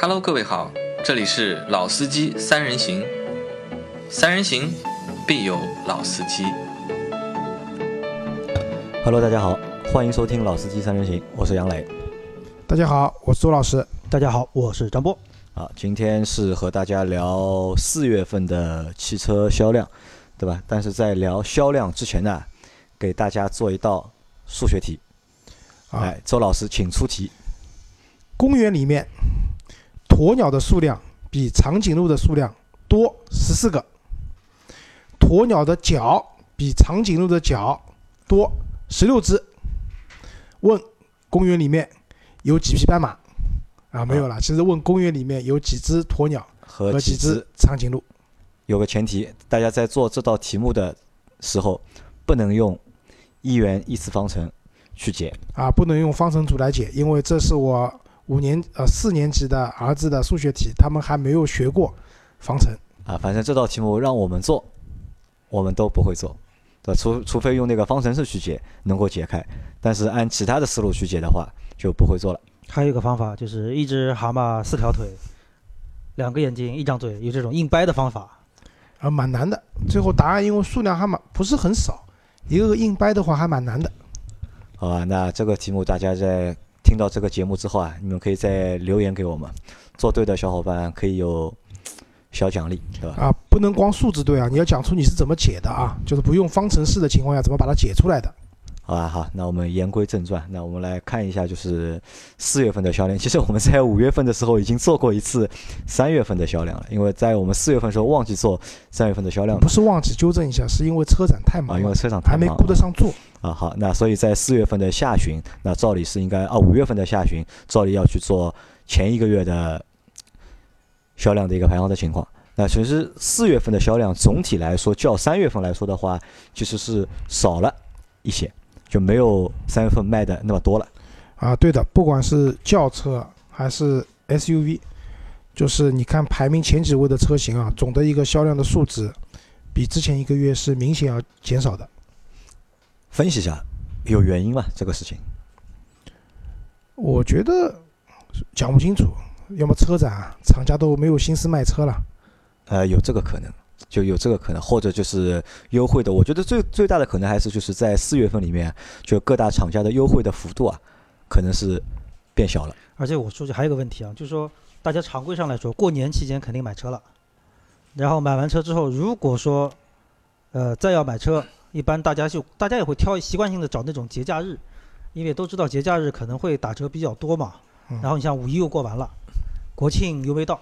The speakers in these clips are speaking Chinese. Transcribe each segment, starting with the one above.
Hello，各位好，这里是老司机三人行，三人行必有老司机。Hello，大家好，欢迎收听《老司机三人行》，我是杨磊。大家好，我是周老师。大家好，我是张波。啊，今天是和大家聊四月份的汽车销量，对吧？但是在聊销量之前呢，给大家做一道数学题。啊哎，周老师，请出题。公园里面鸵鸟的数量比长颈鹿的数量多十四个，鸵鸟的脚比长颈鹿的脚多十六只。问公园里面有几匹斑马？啊，没有了。其实问公园里面有几只鸵鸟和和几只只长颈鹿。有个前提，大家在做这道题目的时候，不能用一元一次方程去解。啊，不能用方程组来解，因为这是我五年呃四年级的儿子的数学题，他们还没有学过方程。啊，反正这道题目让我们做，我们都不会做，对？除除非用那个方程式去解，能够解开，但是按其他的思路去解的话，就不会做了。还有一个方法就是一只蛤蟆四条腿，两个眼睛一张嘴，有这种硬掰的方法。啊，蛮难的。最后答案因为数量还蛮不是很少，一个个硬掰的话还蛮难的。好吧，那这个题目大家在听到这个节目之后啊，你们可以再留言给我们，做对的小伙伴可以有小奖励，对吧？啊，不能光数字对啊，你要讲出你是怎么解的啊，就是不用方程式的情况下怎么把它解出来的。好吧，好，那我们言归正传，那我们来看一下就是四月份的销量。其实我们在五月份的时候已经做过一次三月份的销量了，因为在我们四月份的时候忘记做三月份的销量不是忘记纠正一下，是因为车展太忙啊，因为，车展太还没顾得上做。啊。好，那所以在四月份的下旬，那照理是应该啊五月份的下旬，照理要去做前一个月的销量的一个排行的情况。那其实四月份的销量总体来说，较三月份来说的话，其实是少了一些，就没有三月份卖的那么多了。啊，对的，不管是轿车还是 SUV，就是你看排名前几位的车型啊，总的一个销量的数值，比之前一个月是明显要减少的。分析一下，有原因吗？这个事情我觉得讲不清楚，要么车展啊，厂家都没有心思卖车了。呃有这个可能，就有这个可能，或者就是优惠的。我觉得最最大的可能还是就是在四月份里面，就各大厂家的优惠的幅度啊，可能是变小了。而且我说句还有个问题啊，就是说大家常规上来说，过年期间肯定买车了，然后买完车之后，如果说呃再要买车，一般大家就大家也会挑习惯性的找那种节假日，因为都知道节假日可能会打折比较多嘛。嗯然后你像五一又过完了，国庆又没到，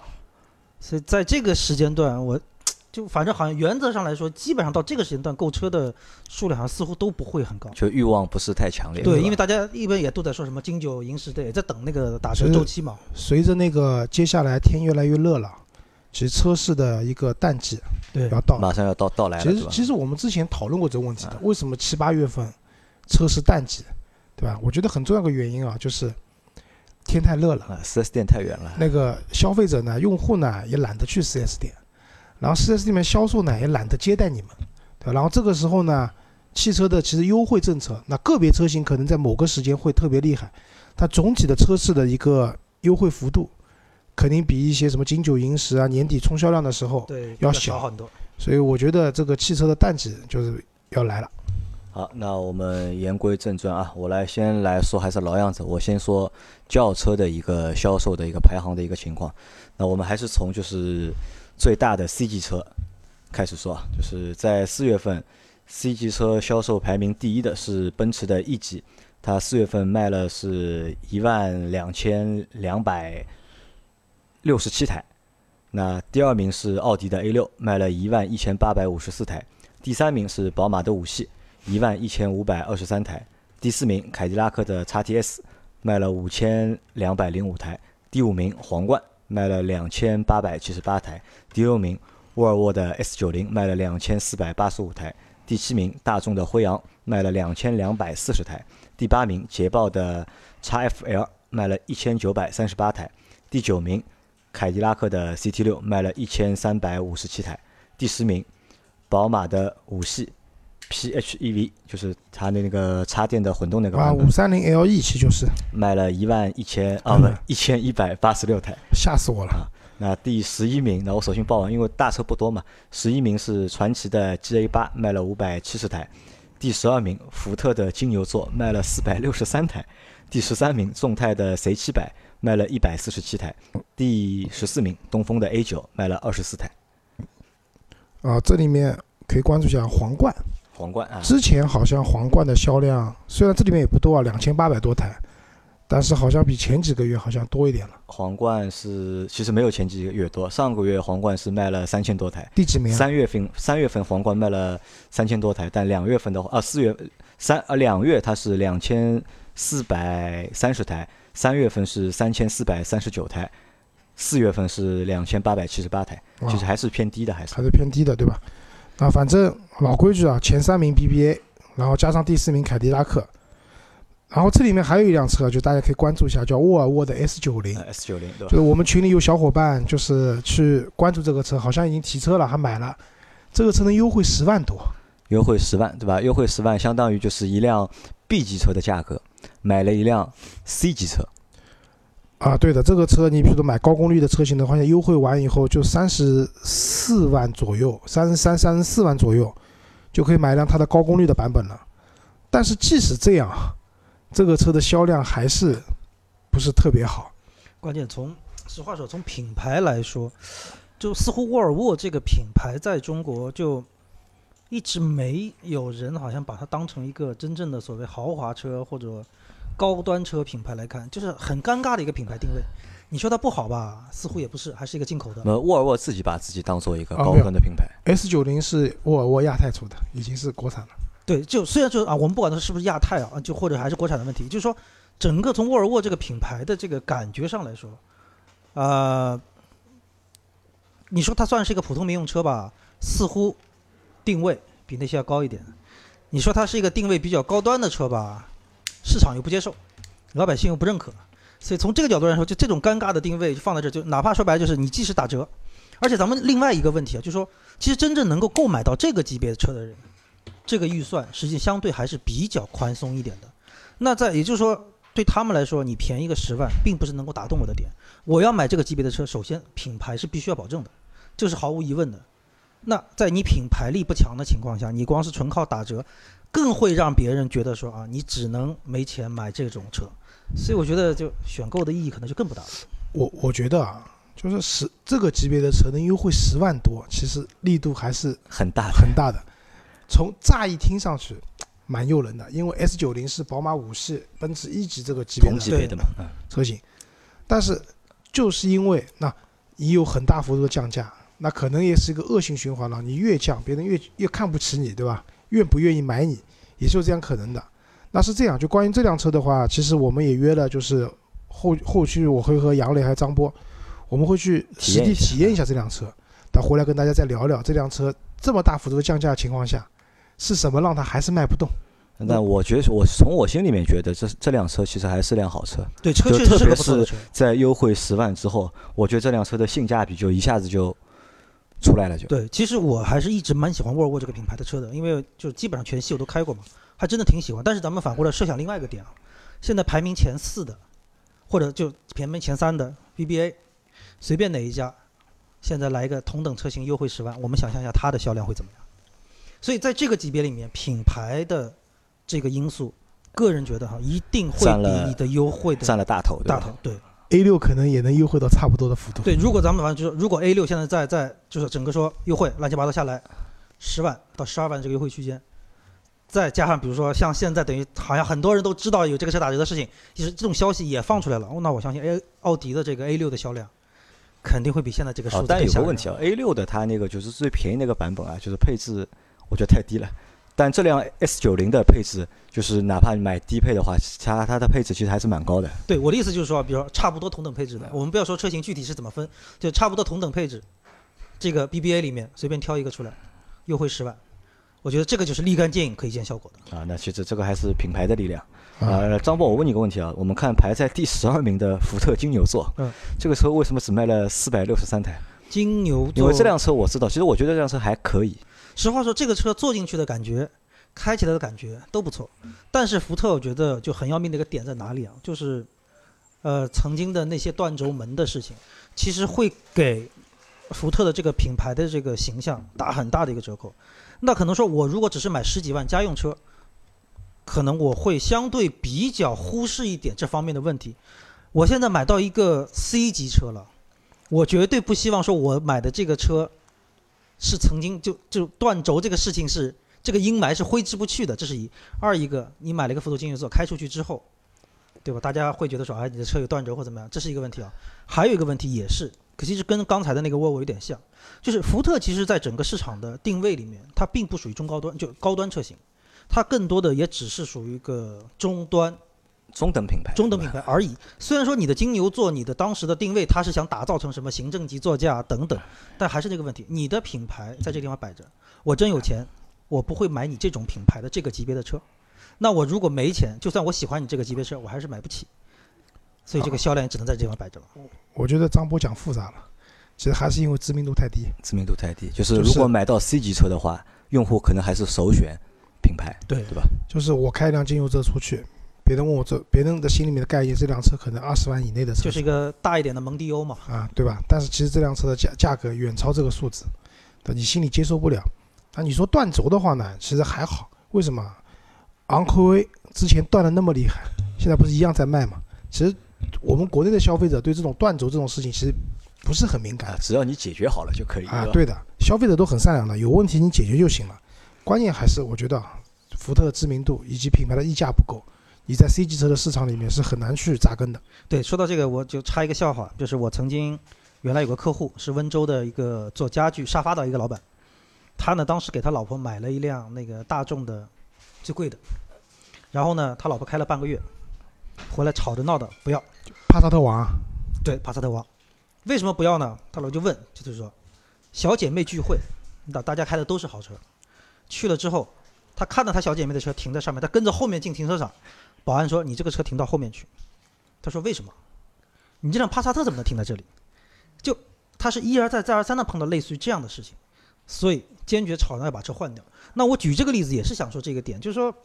所以在这个时间段，我就反正好像原则上来说，基本上到这个时间段购车的数量好像似乎都不会很高。就欲望不是太强烈。对，因为大家一般也都在说什么金九银十的，也在等那个打折是周期嘛。随着那个接下来天越来越热了，其实车市的一个淡季对要到。马上要到到来了，其实？其实我们之前讨论过这个问题的啊，为什么七八月份车市淡季，对吧？我觉得很重要的原因啊，就是天太热了，四 S 店太远了。那个消费者呢，用户呢也懒得去四 S 店，然后四 S 店里面销售呢也懒得接待你们，对吧？然后这个时候呢，汽车的其实优惠政策，那个别车型可能在某个时间会特别厉害，它总体的车市的一个优惠幅度，肯定比一些什么金九银十啊年底冲销量的时候，对，要小小很多。所以我觉得这个汽车的淡季就是要来了。好，那我们言归正传啊，我来先来说，还是老样子，我先说轿车的一个销售的一个排行的一个情况。那我们还是从就是最大的 C 级车开始说，就是在四月份，C 级车销售排名第一的是奔驰的 E 级，它四月份卖了是一万两千两百六十七台。那第二名是奥迪的 A 六，卖了一万一千八百五十四台。第三名是宝马的五系，一万一千五百二十三台。第四名凯迪拉克的 XTS 卖了五千两百零五台。第五名皇冠卖了两千八百七十八台。第六名沃尔沃的 S 九零卖了两千四百八十五台。第七名大众的辉昂卖了两千两百四十台。第八名捷豹的 XFL 卖了一千九百三十八台。第九名凯迪拉克的 CT 六卖了一千三百五十七台。第十名宝马的五系 PHEV，就是它的那个插电的混动那个啊，五，三零 LE 其实就是卖了一万一千啊不嗯一千一百八十六台。吓死我了。那第十一名，那我首先报完，因为大车不多嘛，十一名是传祺的 GA 八，卖了五百七十台；第十二名，福特的金牛座卖了四百六十三台；第十三名，众泰的 C 七百卖了一百四十七台；第十四名，东风的 A 九卖了二十四台。啊，这里面可以关注一下皇冠。皇冠啊，之前好像皇冠的销量虽然这里面也不多啊，两千八百多台，但是好像比前几个月好像多一点了。皇冠是其实没有前几个月多，上个月皇冠是卖了三千多台，第几名啊？三月份三月份皇冠卖了三千多台，但两月份的话啊四月三啊两月它是两千四百三十台，三月份是三千四百三十九台，四月份是两千八百七十八台，其实还是偏低的，还是还是偏低的，对吧？啊，反正老规矩啊，前三名 BBA，然后加上第四名凯迪拉克，然后这里面还有一辆车，就大家可以关注一下，叫沃尔沃的 S 九零。S 九零对吧？就是我们群里有小伙伴就是去关注这个车，好像已经提车了，还买了。这个车能优惠十万多，优惠十万对吧？优惠十万相当于就是一辆 B 级车的价格，买了一辆 C 级车，啊，对的，这个车你比如说买高功率的车型的话，优惠完以后就三十四万左右，三十三、三十四万左右，就可以买一辆它的高功率的版本了。但是即使这样，这个车的销量还是不是特别好。关键从实话说，从品牌来说，就似乎沃尔沃这个品牌在中国就一直没有人好像把它当成一个真正的所谓豪华车或者高端车品牌来看，就是很尴尬的一个品牌定位。你说它不好吧，似乎也不是，还是一个进口的。那么沃尔沃自己把自己当做一个高端的品牌，S 九零是沃尔沃亚太出的，已经是国产了。对，就虽然就啊，我们不管它是不是亚太啊，就或者还是国产的问题，就是说整个从沃尔沃这个品牌的这个感觉上来说，呃，你说它算是一个普通民用车吧，似乎定位比那些要高一点。你说它是一个定位比较高端的车吧，市场又不接受，老百姓又不认可，所以从这个角度来说，就这种尴尬的定位就放在这，就哪怕说白了就是你即使打折，而且咱们另外一个问题啊，就是说其实真正能够购买到这个级别的车的人。这个预算实际相对还是比较宽松一点的。那在也就是说，对他们来说，你便宜个十万，并不是能够打动我的点。我要买这个级别的车，首先品牌是必须要保证的，这是毫无疑问的。那在你品牌力不强的情况下，你光是纯靠打折，更会让别人觉得说啊，你只能没钱买这种车。所以我觉得，就选购的意义可能就更不大了。我我觉得啊，就是十这个级别的车能优惠十万多，其实力度还是很大。很大的。从乍一听上去，蛮诱人的，因为 S 九零是宝马五系、奔驰 E 级这个级别的同级别的嘛，嗯，车型，但是就是因为那已有很大幅度的降价，那可能也是一个恶性循环了。你越降，别人越越看不起你，对吧？愿不愿意买你，也是有这样可能的。那是这样，就关于这辆车的话，其实我们也约了，就是后后续我会和杨磊还有张波，我们会去实地体验一下这辆车，等回来跟大家再聊聊这辆车这么大幅度的降价的情况下，是什么让它还是卖不动？那我觉得我从我心里面觉得这这辆车其实还是辆好车，对，车确实是特别是个不错的车。在优惠十万之后，我觉得这辆车的性价比就一下子就出来了就，对，其实我还是一直蛮喜欢沃尔沃这个品牌的车的，因为就基本上全系我都开过嘛，还真的挺喜欢。但是咱们反过来设想另外一个点啊，现在排名前四的，或者就排名前三的 BBA，随便哪一家，现在来一个同等车型优惠十万，我们想象一下它的销量会怎么样？所以在这个级别里面，品牌的这个因素，个人觉得哈，一定会比你的优惠的占了大头，大头。对 A 六可能也能优惠到差不多的幅度。对，如果咱们反正就是，如果 A 六现在在在就是整个说优惠乱七八糟下来，十万到十二万这个优惠区间，再加上比如说像现在等于好像很多人都知道有这个车打折的事情，其实这种消息也放出来了，哦那我相信 A 奥迪的这个 A 六的销量肯定会比现在这个数哦字，更吓人但有个问题啊，A 六的它那个就是最便宜那个版本啊，就是配置我觉得太低了。但这辆 S 九零的配置，就是哪怕你买低配的话，它它的配置其实还是蛮高的。对我的意思就是说，比如说差不多同等配置的，我们不要说车型具体是怎么分，就差不多同等配置，这个 BBA 里面随便挑一个出来，优惠十万，我觉得这个就是立竿见影可以见效果的。啊，那其实这个还是品牌的力量。啊，呃，张波，我问你个问题啊，我们看排在第十二名的福特金牛座，嗯，这个车为什么只卖了四百六十三台？金牛座，因为这辆车我知道，其实我觉得这辆车还可以，实话说，这个车坐进去的感觉，开起来的感觉都不错。但是福特我觉得就很要命的一个点在哪里啊？就是，呃，曾经的那些断轴门的事情，其实会给福特的这个品牌的这个形象打很大的一个折扣。那可能说，我如果只是买十几万家用车，可能我会相对比较忽视一点这方面的问题。我现在买到一个 C 级车了，我绝对不希望说我买的这个车是曾经就就断轴这个事情是这个阴霾是挥之不去的，这是一。二一个，你买了一个福特金牛座开出去之后，对吧？大家会觉得说，哎，你的车有断轴或怎么样，这是一个问题啊。还有一个问题也是，可其实跟刚才的那个沃尔沃有点像，就是福特其实在整个市场的定位里面，它并不属于中高端，就高端车型，它更多的也只是属于一个中端中等品牌，中等品牌而已。虽然说你的金牛座，你的当时的定位，它是想打造成什么行政级座驾等等，但还是这个问题，你的品牌在这个地方摆着，我真有钱，我不会买你这种品牌的这个级别的车。那我如果没钱，就算我喜欢你这个级别车，我还是买不起。所以这个销量只能在这地方摆着了。我觉得张波讲复杂了，其实还是因为知名度太低。知名度太低，就是就是如果买到 C 级车的话，用户可能还是首选品牌，对对吧？就是我开一辆金牛车出去，别人问我这，别人的心里面的概念，这辆车可能二十万以内的车，就是一个大一点的蒙迪欧嘛。啊，对吧？但是其实这辆车的价价格远超这个数字，对，你心里接受不了。啊，你说断轴的话呢，其实还好，为什么？昂科威之前断的那么厉害，现在不是一样在卖嘛？其实我们国内的消费者对这种断轴这种事情其实不是很敏感啊，只要你解决好了就可以，啊，对的，消费者都很善良的，有问题你解决就行了。关键还是我觉得啊福特的知名度以及品牌的溢价不够，你在 C 级车的市场里面是很难去扎根的。对，说到这个，我就插一个笑话，就是我曾经原来有个客户是温州的一个做家具沙发的一个老板，他呢当时给他老婆买了一辆那个大众的最贵的，然后呢他老婆开了半个月，回来吵着闹的不要，帕萨特王啊，对帕萨特王，为什么不要呢？他老婆就问，就是说小姐妹聚会，大大家开的都是豪车，去了之后，他看到他小姐妹的车停在上面，他跟着后面进停车场，保安说你这个车停到后面去，他说为什么？你这辆帕萨特怎么能停在这里？就他是一而再再而三的碰到类似于这样的事情，所以坚决吵着要把车换掉。那我举这个例子也是想说这个点，就是说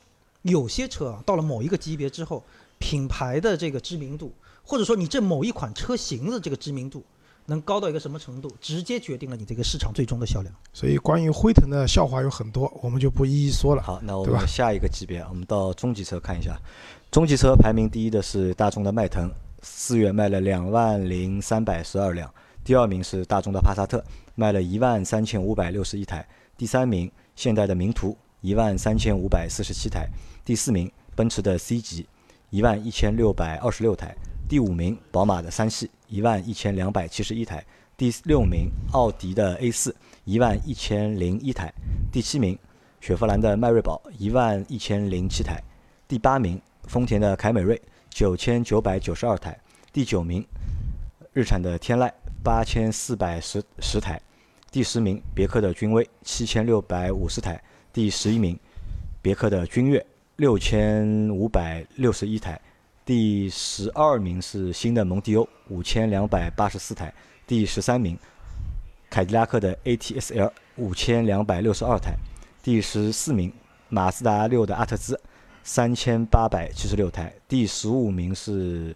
有些车啊到了某一个级别之后，品牌的这个知名度，或者说你这某一款车型的这个知名度，能高到一个什么程度，直接决定了你这个市场最终的销量。所以关于辉腾的笑话有很多，我们就不一一说了。好，那我们下一个级别，我们到中级车看一下。中级车排名第一的是大众的迈腾，四月卖了两万零三百十二辆。第二名是大众的帕萨特，卖了一万三千五百六十一台。第三名现代的名图，一万三千五百四十七台。第四名奔驰的 C 级，一万一千六百二十六台。第五名宝马的三系，一万一千两百七十一台。第六名奥迪的 A 四，一万一千零一台。第七名雪佛兰的迈锐宝一万一千零七台，第八名丰田的凯美瑞九千九百九十二台，第九名日产的天籁八千四百十十台，第十名别克的君威七千六百五十台，第十一名别克的君越六千五百六十一台，第十二名是新的蒙迪欧五千两百八十四台，第十三名凯迪拉克的 ATS-L 五千两百六十二台。第十四名，马自达六的阿特兹，三千八百七十六台；第十五名是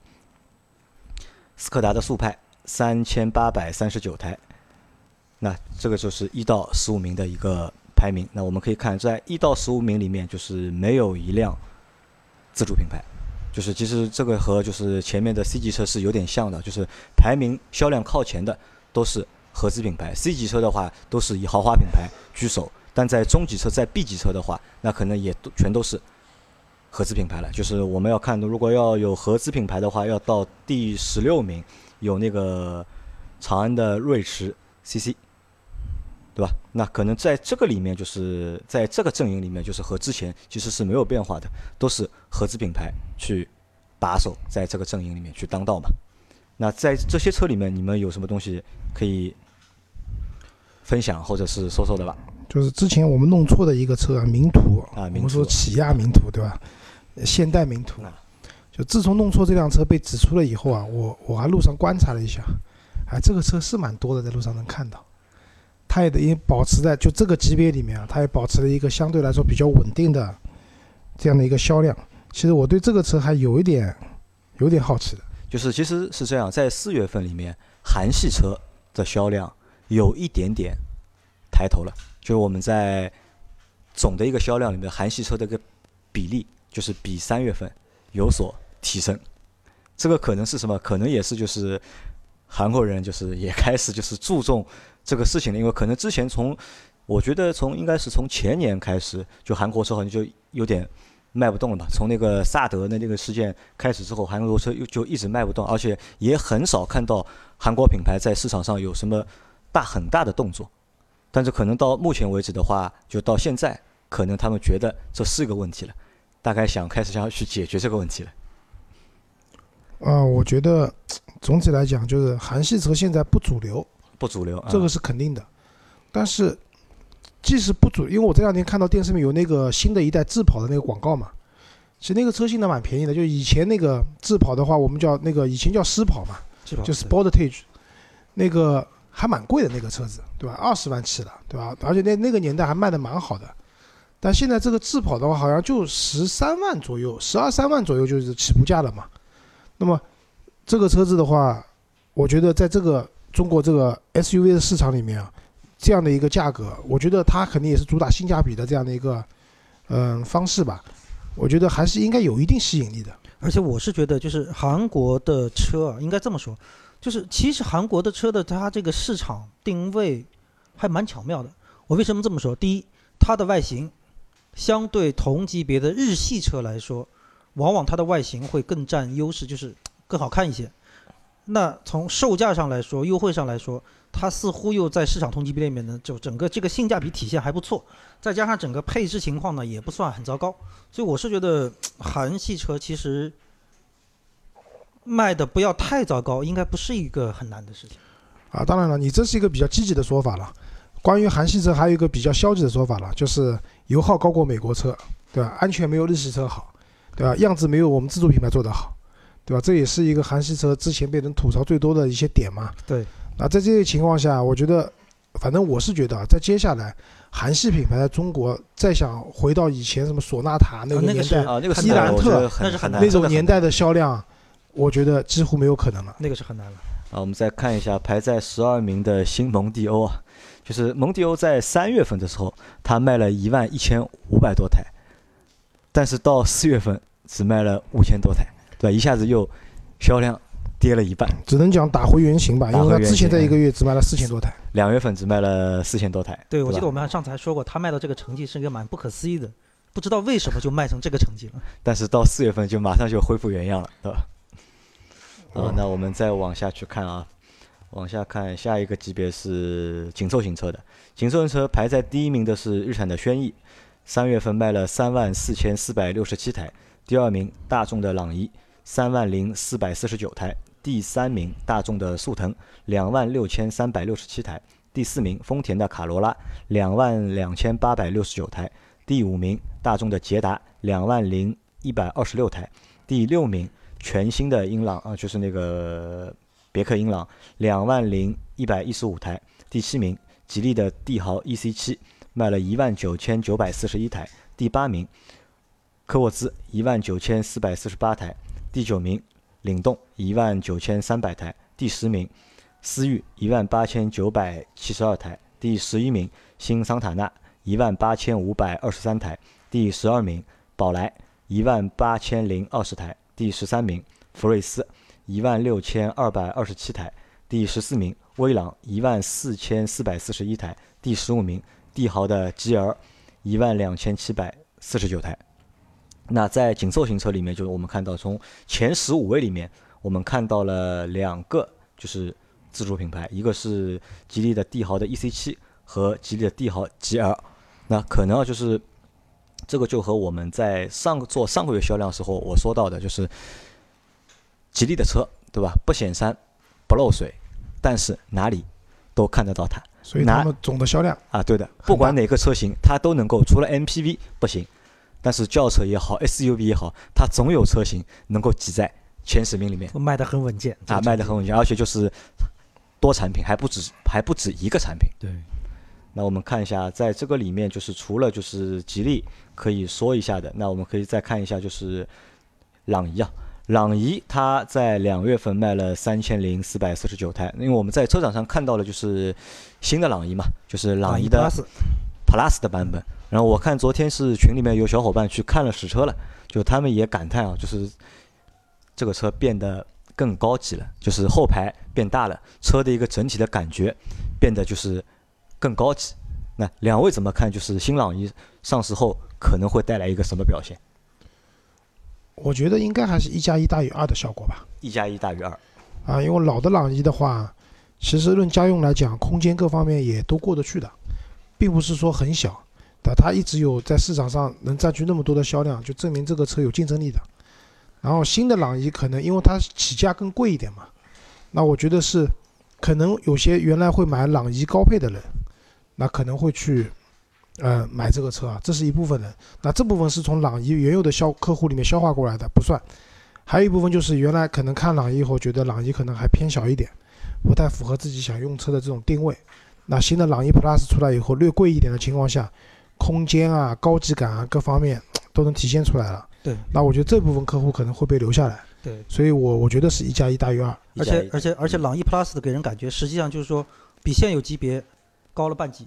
斯柯达的速派，三千八百三十九台。那这个就是一到十五名的一个排名。那我们可以看，在一到十五名里面，就是没有一辆自主品牌。就是其实这个和就是前面的 C 级车是有点像的，就是排名销量靠前的都是合资品牌，C 级车的话都是以豪华品牌居首。但在中级车、在 B 级车的话，那可能也都全都是合资品牌了。就是我们要看，如果要有合资品牌的话，要到第十六名，有那个长安的锐驰 CC，对吧？那可能在这个里面，就是在这个阵营里面，就是和之前其实是没有变化的，都是合资品牌去把守在这个阵营里面去当道嘛。那在这些车里面，你们有什么东西可以分享或者是说说的吧？就是之前我们弄错的一个车啊，名图啊我们说起亚名图对吧？现代名图啊，就自从弄错这辆车被指出了以后啊，我我还路上观察了一下，哎，这个车是蛮多的，在路上能看到。它也也保持在就这个级别里面啊，它也保持了一个相对来说比较稳定的这样的一个销量。其实我对这个车还有一点有点好奇的，就是其实是这样，在四月份里面，韩系车的销量有一点点抬头了，就我们在总的一个销量里面，韩系车的一个比例就是比三月份有所提升。这个可能是什么？可能也是就是韩国人就是也开始就是注重这个事情呢，因为可能之前从我觉得从应该是从前年开始，就韩国车好像就有点卖不动了吧。从那个萨德的那个事件开始之后，韩国车又就一直卖不动，而且也很少看到韩国品牌在市场上有什么大很大的动作。但是可能到目前为止的话，就到现在，可能他们觉得这是个问题了，大概想开始想要去解决这个问题了。啊、我觉得总体来讲就是韩系车现在不主流，不主流，啊这个是肯定的。但是即使不主，因为我这两天看到电视里面有那个新的一代智跑的那个广告嘛，其实那个车性能蛮便宜的，就以前那个智跑的话，我们叫那个以前叫狮跑嘛，就 Sportage，那个还蛮贵的那个车子，对吧？二十万起了，对吧？而且那那个年代还卖的蛮好的。但现在这个智跑的话，好像就十三万左右，十二三万左右就是起步价了嘛。那么这个车子的话，我觉得在这个中国这个 SUV 的市场里面啊，这样的一个价格，我觉得它肯定也是主打性价比的这样的一个嗯、方式吧。我觉得还是应该有一定吸引力的。而且我是觉得，就是韩国的车啊，应该这么说，就是其实韩国的车的它这个市场定位还蛮巧妙的。我为什么这么说？第一，它的外形相对同级别的日系车来说，往往它的外形会更占优势，就是更好看一些。那从售价上来说，优惠上来说，它似乎又在市场同级别里面呢，就整个这个性价比体现还不错，再加上整个配置情况呢也不算很糟糕，所以我是觉得 韩系车其实卖的不要太糟糕，应该不是一个很难的事情。啊，当然了，你这是一个比较积极的说法了。关于韩系车，还有一个比较消极的说法了，就是油耗高过美国车，对吧？安全没有日系车好，对吧？样子没有我们自主品牌做得好，对吧？这也是一个韩系车之前被人吐槽最多的一些点嘛。对。那在这些情况下，我觉得，反正我是觉得啊，在接下来，韩系品牌在中国再想回到以前什么索纳塔那个年代、啊，那个伊兰特那很很难是很难那种年代的销量，我觉得几乎没有可能了。那个是很难了。啊，我们再看一下排在十二名的新蒙迪欧啊，就是蒙迪欧在三月份的时候，它卖了一万一千五百多台，但是到四月份只卖了五千多台，对吧？一下子又销量跌了一半，只能讲打回原形吧，因为它之前形在一个月只卖了四千多台。两月份只卖了四千多台。对，我记得我们上次还说过，他卖到这个成绩是一个蛮不可思议的，不知道为什么就卖成这个成绩了。但是到四月份就马上就恢复原样了，对吧？啊嗯，那我们再往下去看啊，往下看下一个级别是紧凑型车的，紧凑型车排在第一名的是日产的轩逸，三月份卖了三万四千四百六十七台，第二名大众的朗逸三万零四百四十九台，第三名大众的速腾两万六千三百六十七台，第四名丰田的卡罗拉两万两千八百六十九台，第五名大众的捷达两万零一百二十六台，第六名全新的英朗啊，就是那个别克英朗两万零一百一十五台，第七名吉利的帝豪 EC 七卖了一万九千九百四十一台，第八名科沃兹一万九千四百四十八台，第九名领动一万九千三百台，第十名思域一万八千九百七十二台，第十一名新桑塔纳一万八千五百二十三台，第十二名宝来一万八千零二十台，第十三名福睿斯一万六千二百二十七台，第十四名威朗一万四千四百四十一台，第十五名帝豪的 GL 一万两千七百四十九台。那在紧凑型车里面，就是我们看到从前十五位里面，我们看到了两个就是自主品牌，一个是吉利的帝豪的 EC 七和吉利的帝豪 GL。那可能啊就是这个就和我们在上做上个月销量时候我说到的，就是吉利的车对吧？不显山不漏水，但是哪里都看得到它所以他们总的销量啊。对的，不管哪个车型，它都能够除了 MPV 不行，但是轿车也好，SUV 也好，它总有车型能够挤在前十名里面卖的很稳健啊，卖的很稳健，而且就是多产品，还不止还不止一个产品。对。那我们看一下，在这个里面，就是除了就是吉利可以说一下的，那我们可以再看一下就是朗逸啊。朗逸它在两月份卖了三千零四百四十九台，因为我们在车展上看到了就是新的朗逸嘛，就是朗逸的 Plus Plus 的版本。然后我看昨天是群里面有小伙伴去看了实车了，就他们也感叹啊，就是这个车变得更高级了，就是后排变大了，车的一个整体的感觉变得就是更高级。那两位怎么看？就是新朗逸上市后可能会带来一个什么表现？我觉得应该还是一加一大于二的效果吧。一加一大于二，啊，因为老的朗逸的话，其实论家用来讲，空间各方面也都过得去的，并不是说很小，对吧？它一直有在市场上能占据那么多的销量，就证明这个车有竞争力的。然后新的朗逸可能因为它起价更贵一点嘛，那我觉得是可能有些原来会买朗逸高配的人，那可能会去呃买这个车啊，这是一部分人。那这部分是从朗逸原有的销客户里面消化过来的，不算。还有一部分就是原来可能看朗逸以后觉得朗逸可能还偏小一点，不太符合自己想用车的这种定位。那新的朗逸 Plus 出来以后，略贵一点的情况下，空间啊、高级感啊各方面 都能体现出来了。对，那我觉得这部分客户可能会被留下来。对，所以我我觉得是一加一大于二。而且而且而且朗逸 Plus 的给人感觉实际上就是说比现有级别高了半级，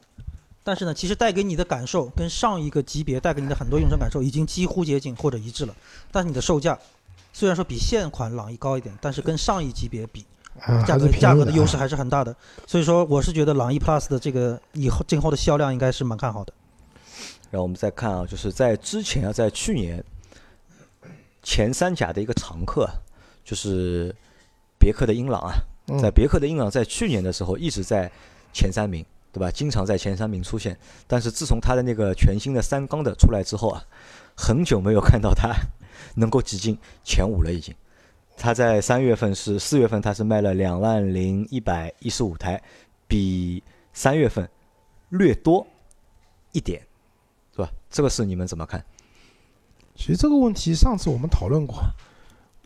但是呢，其实带给你的感受跟上一个级别带给你的很多用车感受已经几乎接近或者一致了，但是你的售价虽然说比现款朗逸高一点，但是跟上一级别比，啊，价格价格的优啊势还是很大的，所以说我是觉得朗逸 Plus 的这个以后今后的销量应该是蛮看好的。然后我们再看啊，就是在之前啊，在去年前三甲的一个常客啊，就是别克的英朗啊，嗯在别克的英朗在去年的时候一直在前三名，对吧？经常在前三名出现。但是自从它的那个全新的三缸的出来之后啊，很久没有看到它 能够挤进前五了，已经。它在三月份是四月份，它是卖了两万零一百一十五台，比三月份略多一点，是吧？这个是你们怎么看？其实这个问题上次我们讨论过，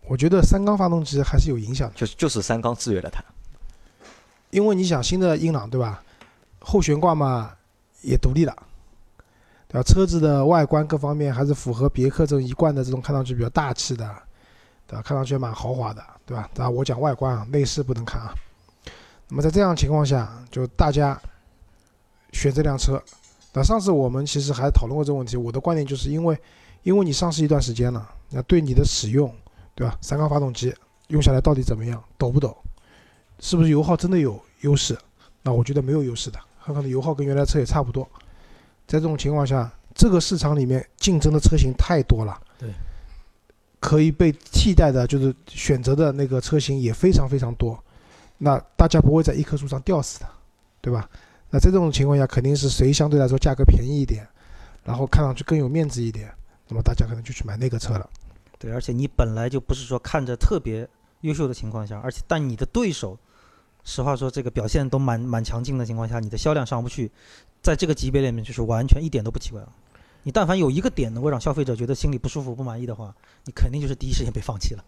我觉得三缸发动机还是有影响的，就就是三缸制约了它。因为你想新的英朗对吧，后悬挂嘛也独立了，对吧？车子的外观各方面还是符合别克这种一贯的这种看上去比较大气的，对吧？看上去蛮豪华的，对吧？当然我讲外观啊，内饰不能看啊。那么在这样情况下，就大家选这辆车。那上次我们其实还讨论过这个问题，我的观点就是因为，因为你上市一段时间了，那对你的使用，对吧？三缸发动机用下来到底怎么样，抖不抖？是不是油耗真的有优势？那我觉得没有优势的，很可能油耗跟原来车也差不多。在这种情况下，这个市场里面竞争的车型太多了，对，可以被替代的，就是选择的那个车型也非常非常多。那大家不会在一棵树上吊死的，对吧？那在这种情况下，肯定是谁相对来说价格便宜一点，然后看上去更有面子一点，那么大家可能就去买那个车了。对，而且你本来就不是说看着特别优秀的情况下，而且但你的对手，实话说这个表现都蛮蛮强劲的情况下，你的销量上不去，在这个级别里面就是完全一点都不奇怪了。你但凡有一个点能够让消费者觉得心里不舒服、不满意的话，你肯定就是第一时间被放弃了。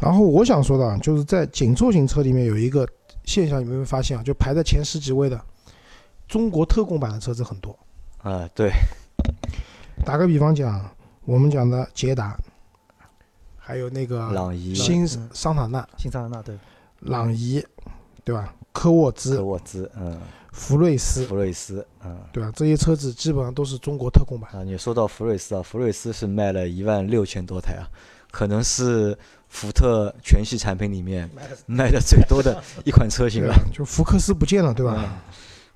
然后我想说的啊，就是在紧凑型车里面有一个现象，你们有没有发现啊？就排在前十几位的中国特供版的车子很多。啊、对，打个比方讲，我们讲的捷达，还有那个朗逸、新嗯桑塔纳、新桑塔纳对，朗逸，对吧？科沃兹科、沃兹，嗯，福瑞斯，福瑞斯，嗯。对吧？这些车子基本上都是中国特供版。啊，你说到福瑞斯啊，福瑞斯是卖了一万六千多台啊，可能是福特全系产品里面卖的最多的一款车型了？就福克斯不见了，对吧？嗯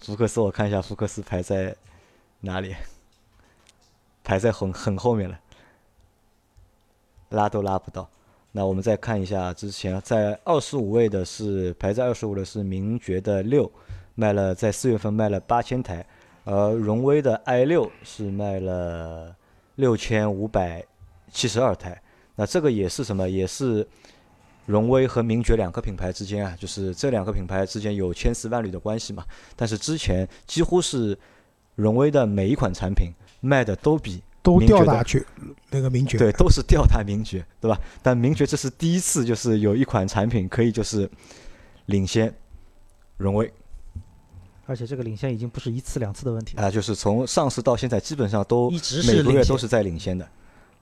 福克斯，我看一下，福克斯排在哪里？排在很很后面了，拉都拉不到。那我们再看一下之前在二十五位的是排在二十五的是名爵的六，卖了在四月份卖了八千台，而荣威的 i 六是卖了六千五百七十二台。那这个也是什么？也是荣威和名爵两个品牌之间啊，就是这两个品牌之间有千丝万缕的关系嘛。但是之前几乎是荣威的每一款产品卖的都比都吊打去那个名爵。对，都是吊打名爵，对吧？但名爵这是第一次，就是有一款产品可以就是领先荣威。而且这个领先已经不是一次两次的问题了，啊，就是从上市到现在，基本上都一直每是都是在领先的。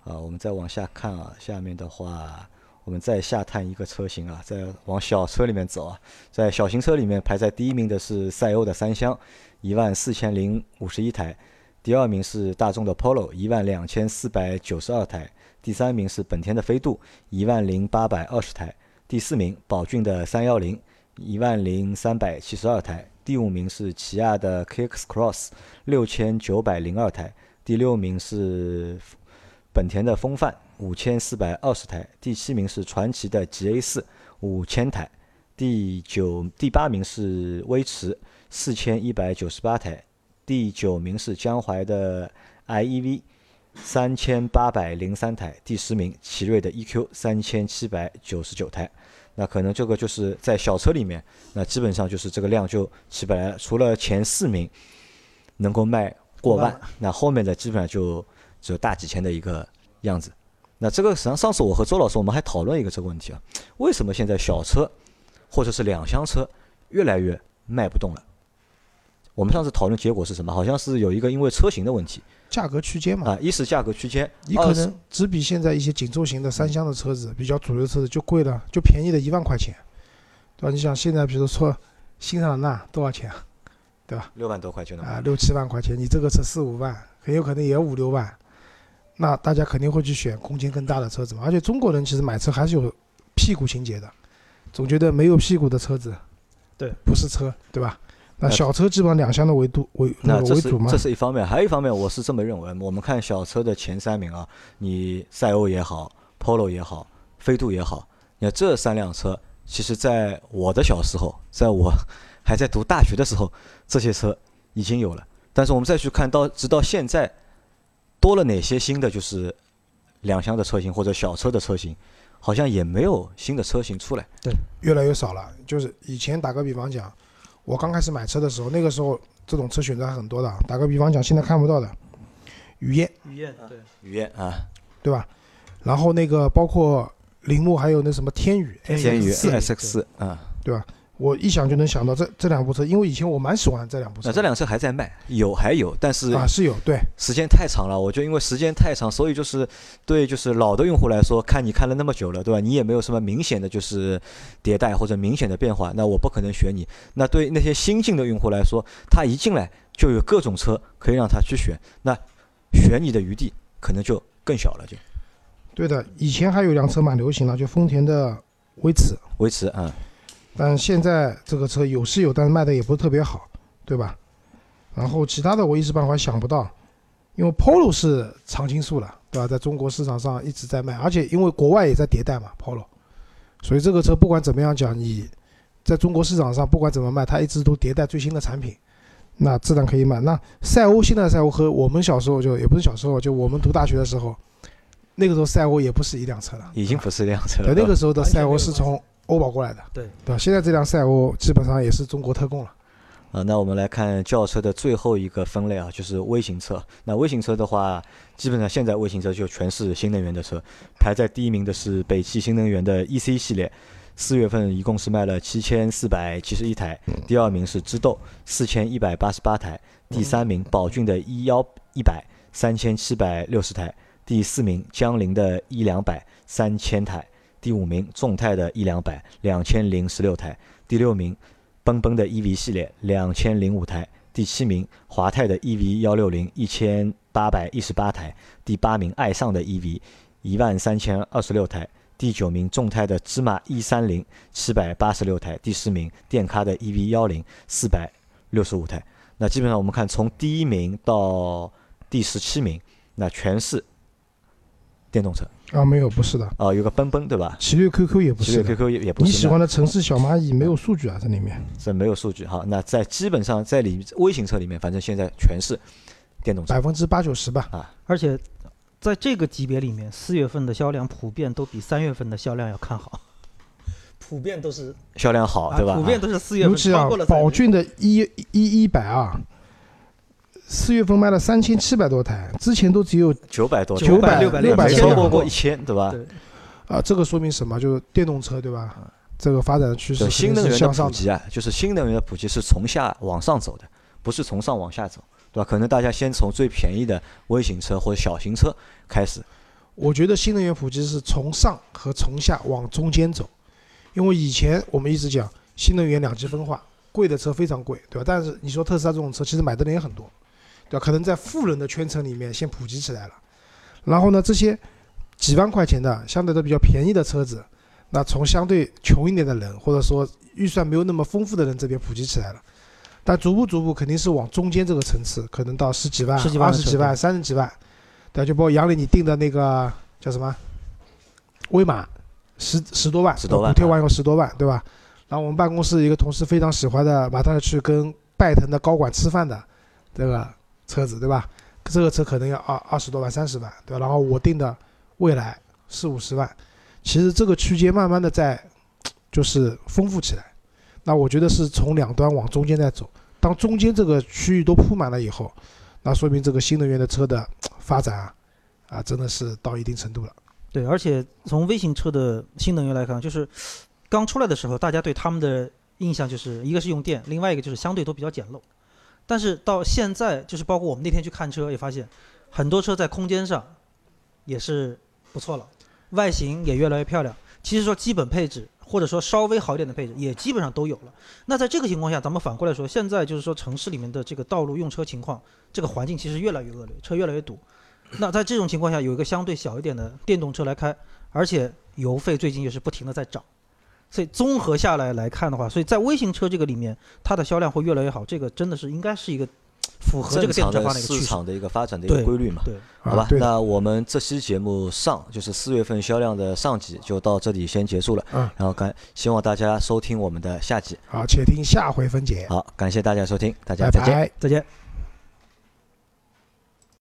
啊，我们再往下看啊，下面的话，我们再下探一个车型啊，再往小车里面走啊，在小型车里面排在第一名的是赛欧的三厢，一万四千零五十一台，第二名是大众的 Polo，一万两千四百九十二台，第三名是本田的飞度，一万零八百二十台，第四名宝骏的三幺零，一万零三百七十二台，第五名是起亚的 KX Cross，六千九百零二台，第六名是本田的锋范五千四百二十台，第七名是传祺的 GA 四五千台，第九第八名是威驰四千一百九十八台，第九名是江淮的 iEV 三千八百零三台，第十名奇瑞的 EQ 三千七百九十九台。那可能这个就是在小车里面，那基本上就是这个量就起不来了。除了前四名能够卖过万过万，那后面的基本上就只有大几千的一个样子。那这个实际上上次我和周老师我们还讨论一个这个问题啊，为什么现在小车或者是两厢车越来越卖不动了？我们上次讨论结果是什么？好像是有一个因为车型的问题价格区间嘛，啊，一是价格区间，你可能只比现在一些紧凑型的三厢的车子比较主流车子就贵了，就便宜了一万块钱，对吧？你想现在比如说新桑塔纳多少钱对吧？六万多块就能买，啊六七万块钱，你这个车四五万，很有可能也五六万，那大家肯定会去选空间更大的车子嘛。而且中国人其实买车还是有屁股情节的，总觉得没有屁股的车子，对，不是车，对吧？那那小车基本上两厢的维度为那那这是个为主嘛这。是一方面，还有一方面，我是这么认为。我们看小车的前三名啊，你赛欧也好，Polo 也好，飞度也好，你看这三辆车，其实在我的小时候，在我 还在读大学的时候，这些车已经有了。但是我们再去看到，直到现在多了哪些新的就是两厢的车型或者小车的车型，好像也没有新的车型出来。对越来越少了。就是以前打个比方讲，我刚开始买车的时候，那个时候这种车选择还很多的。打个比方讲，现在看不到的雨燕，雨燕对，雨燕啊，对吧？然后那个包括铃木，还有那什么天宇，天宇 SX4 SX 四啊，我一想就能想到这这两部车，因为以前我蛮喜欢这两部车。那这两车还在卖，有还有，但是啊是有对，时间太长了，我觉得因为时间太长，所以就是对就是老的用户来说，看你看了那么久了，对吧？你也没有什么明显的就是迭代或者明显的变化，那我不可能选你。那对那些新进的用户来说，他一进来就有各种车可以让他去选，那选你的余地可能就更小了，就对的。以前还有一辆车蛮流行的，就丰田的威驰，威驰啊、但现在这个车有是有，但是卖的也不是特别好，对吧？然后其他的我一时半会儿想不到，因为 Polo 是常青树了，对吧？在中国市场上一直在卖，而且因为国外也在迭代嘛，Polo，所以这个车不管怎么样讲，你在中国市场上不管怎么卖，它一直都迭代最新的产品，那自然可以卖。那赛欧现在赛欧和我们小时候就也不是小时候，就我们读大学的时候，那个时候赛欧也不是一辆车了，已经不是一辆车了。对，那个时候的赛欧是从欧宝过来的，对对吧？现在这辆赛欧基本上也是中国特供了。啊，那我们来看轿车的最后一个分类啊，就是微型车。那微型车的话，基本上现在微型车就全是新能源的车，排在第一名的是北汽新能源的 EC 系列，四月份一共是卖了七千四百七十一台，第二名是知豆四千一百八十八台，第三名宝骏的 E 幺一百三千七百六十台，第四名江铃的 E 两百三千台，第五名众泰的 E 两百两千零十六台，第六名奔奔的 EV 系列两千零五台，第七名华泰的 EV 幺六零一千八百一十八台，第八名爱尚的 EV 一万三千二十六台，第九名众泰的芝麻 E 三零七百八十六台，第十名电咖的 EV 幺零四百六十五台。那基本上我们看从第一名到第十七名，那全是电动车啊，没有，不是的，啊、有个奔奔对吧？奇瑞 QQ 也不是奇瑞。QQ 也也不你是你喜欢的城市小蚂蚁没有数据啊，在里面。这没有数据哈。那在基本上在里微型车里面，反正现在全是电动车百分之八九十吧啊。而且在这个级别里面，四月份的销量普遍都比三月份的销量要看好，普遍都是销量好，对吧？啊普遍啊都是四月份尤其啊超过了，三月宝骏的一一一百啊，四月份卖了三千七百多台，之前都只有九百多，900 600600没千辆超过过一千，对吧？对啊，这个说明什么？就是电动车对吧？这个发展的趋势对肯定新能源的。普及啊，就是新能源的普及是从下往上走的，不是从上往下走，对吧？可能大家先从最便宜的微型车或者小型车开始，我觉得新能源普及是从上和从下往中间走，因为以前我们一直讲新能源两极分化，贵的车非常贵，对吧？但是你说特斯拉这种车，其实买的人也很多，对吧？可能在富人的圈层里面先普及起来了，然后呢，这些几万块钱的相对都比较便宜的车子，那从相对穷一点的人或者说预算没有那么丰富的人这边普及起来了。但逐步逐步肯定是往中间这个层次，可能到十几万、十几万二十几万、三十几万，对，就包括杨磊你订的那个叫什么威马，十十多万，十多万补贴完以后十多万，对吧？然后我们办公室一个同事非常喜欢的，马上要去跟拜腾的高管吃饭的这个车子，对吧？这个车可能要二二十多万、三十万，对吧？然后我定的未来四五十万，其实这个区间慢慢的在就是丰富起来。那我觉得是从两端往中间在走，当中间这个区域都铺满了以后，那说明这个新能源的车的发展啊，啊真的是到一定程度了。对，而且从微型车的新能源来看，就是刚出来的时候，大家对他们的印象就是一个是用电，另外一个就是相对都比较简陋。但是到现在，就是包括我们那天去看车，也发现很多车在空间上也是不错了，外形也越来越漂亮。其实说基本配置或者说稍微好一点的配置也基本上都有了。那在这个情况下，咱们反过来说，现在就是说城市里面的这个道路用车情况，这个环境其实越来越恶劣，车越来越堵。那在这种情况下，有一个相对小一点的电动车来开，而且油费最近也是不停的在涨，所以综合下来来看的话，所以在微型车这个里面，它的销量会越来越好，这个真的是应该是一个符合这个电动车常的化的一个趋势。市场的一个发展的一个对规律嘛。对，好吧啊，，那我们这期节目上就是四月份销量的上集就到这里先结束了。嗯，然后感希望大家收听我们的下集。好，且听下回分解，好，感谢大家收听，大家再见。拜。再见。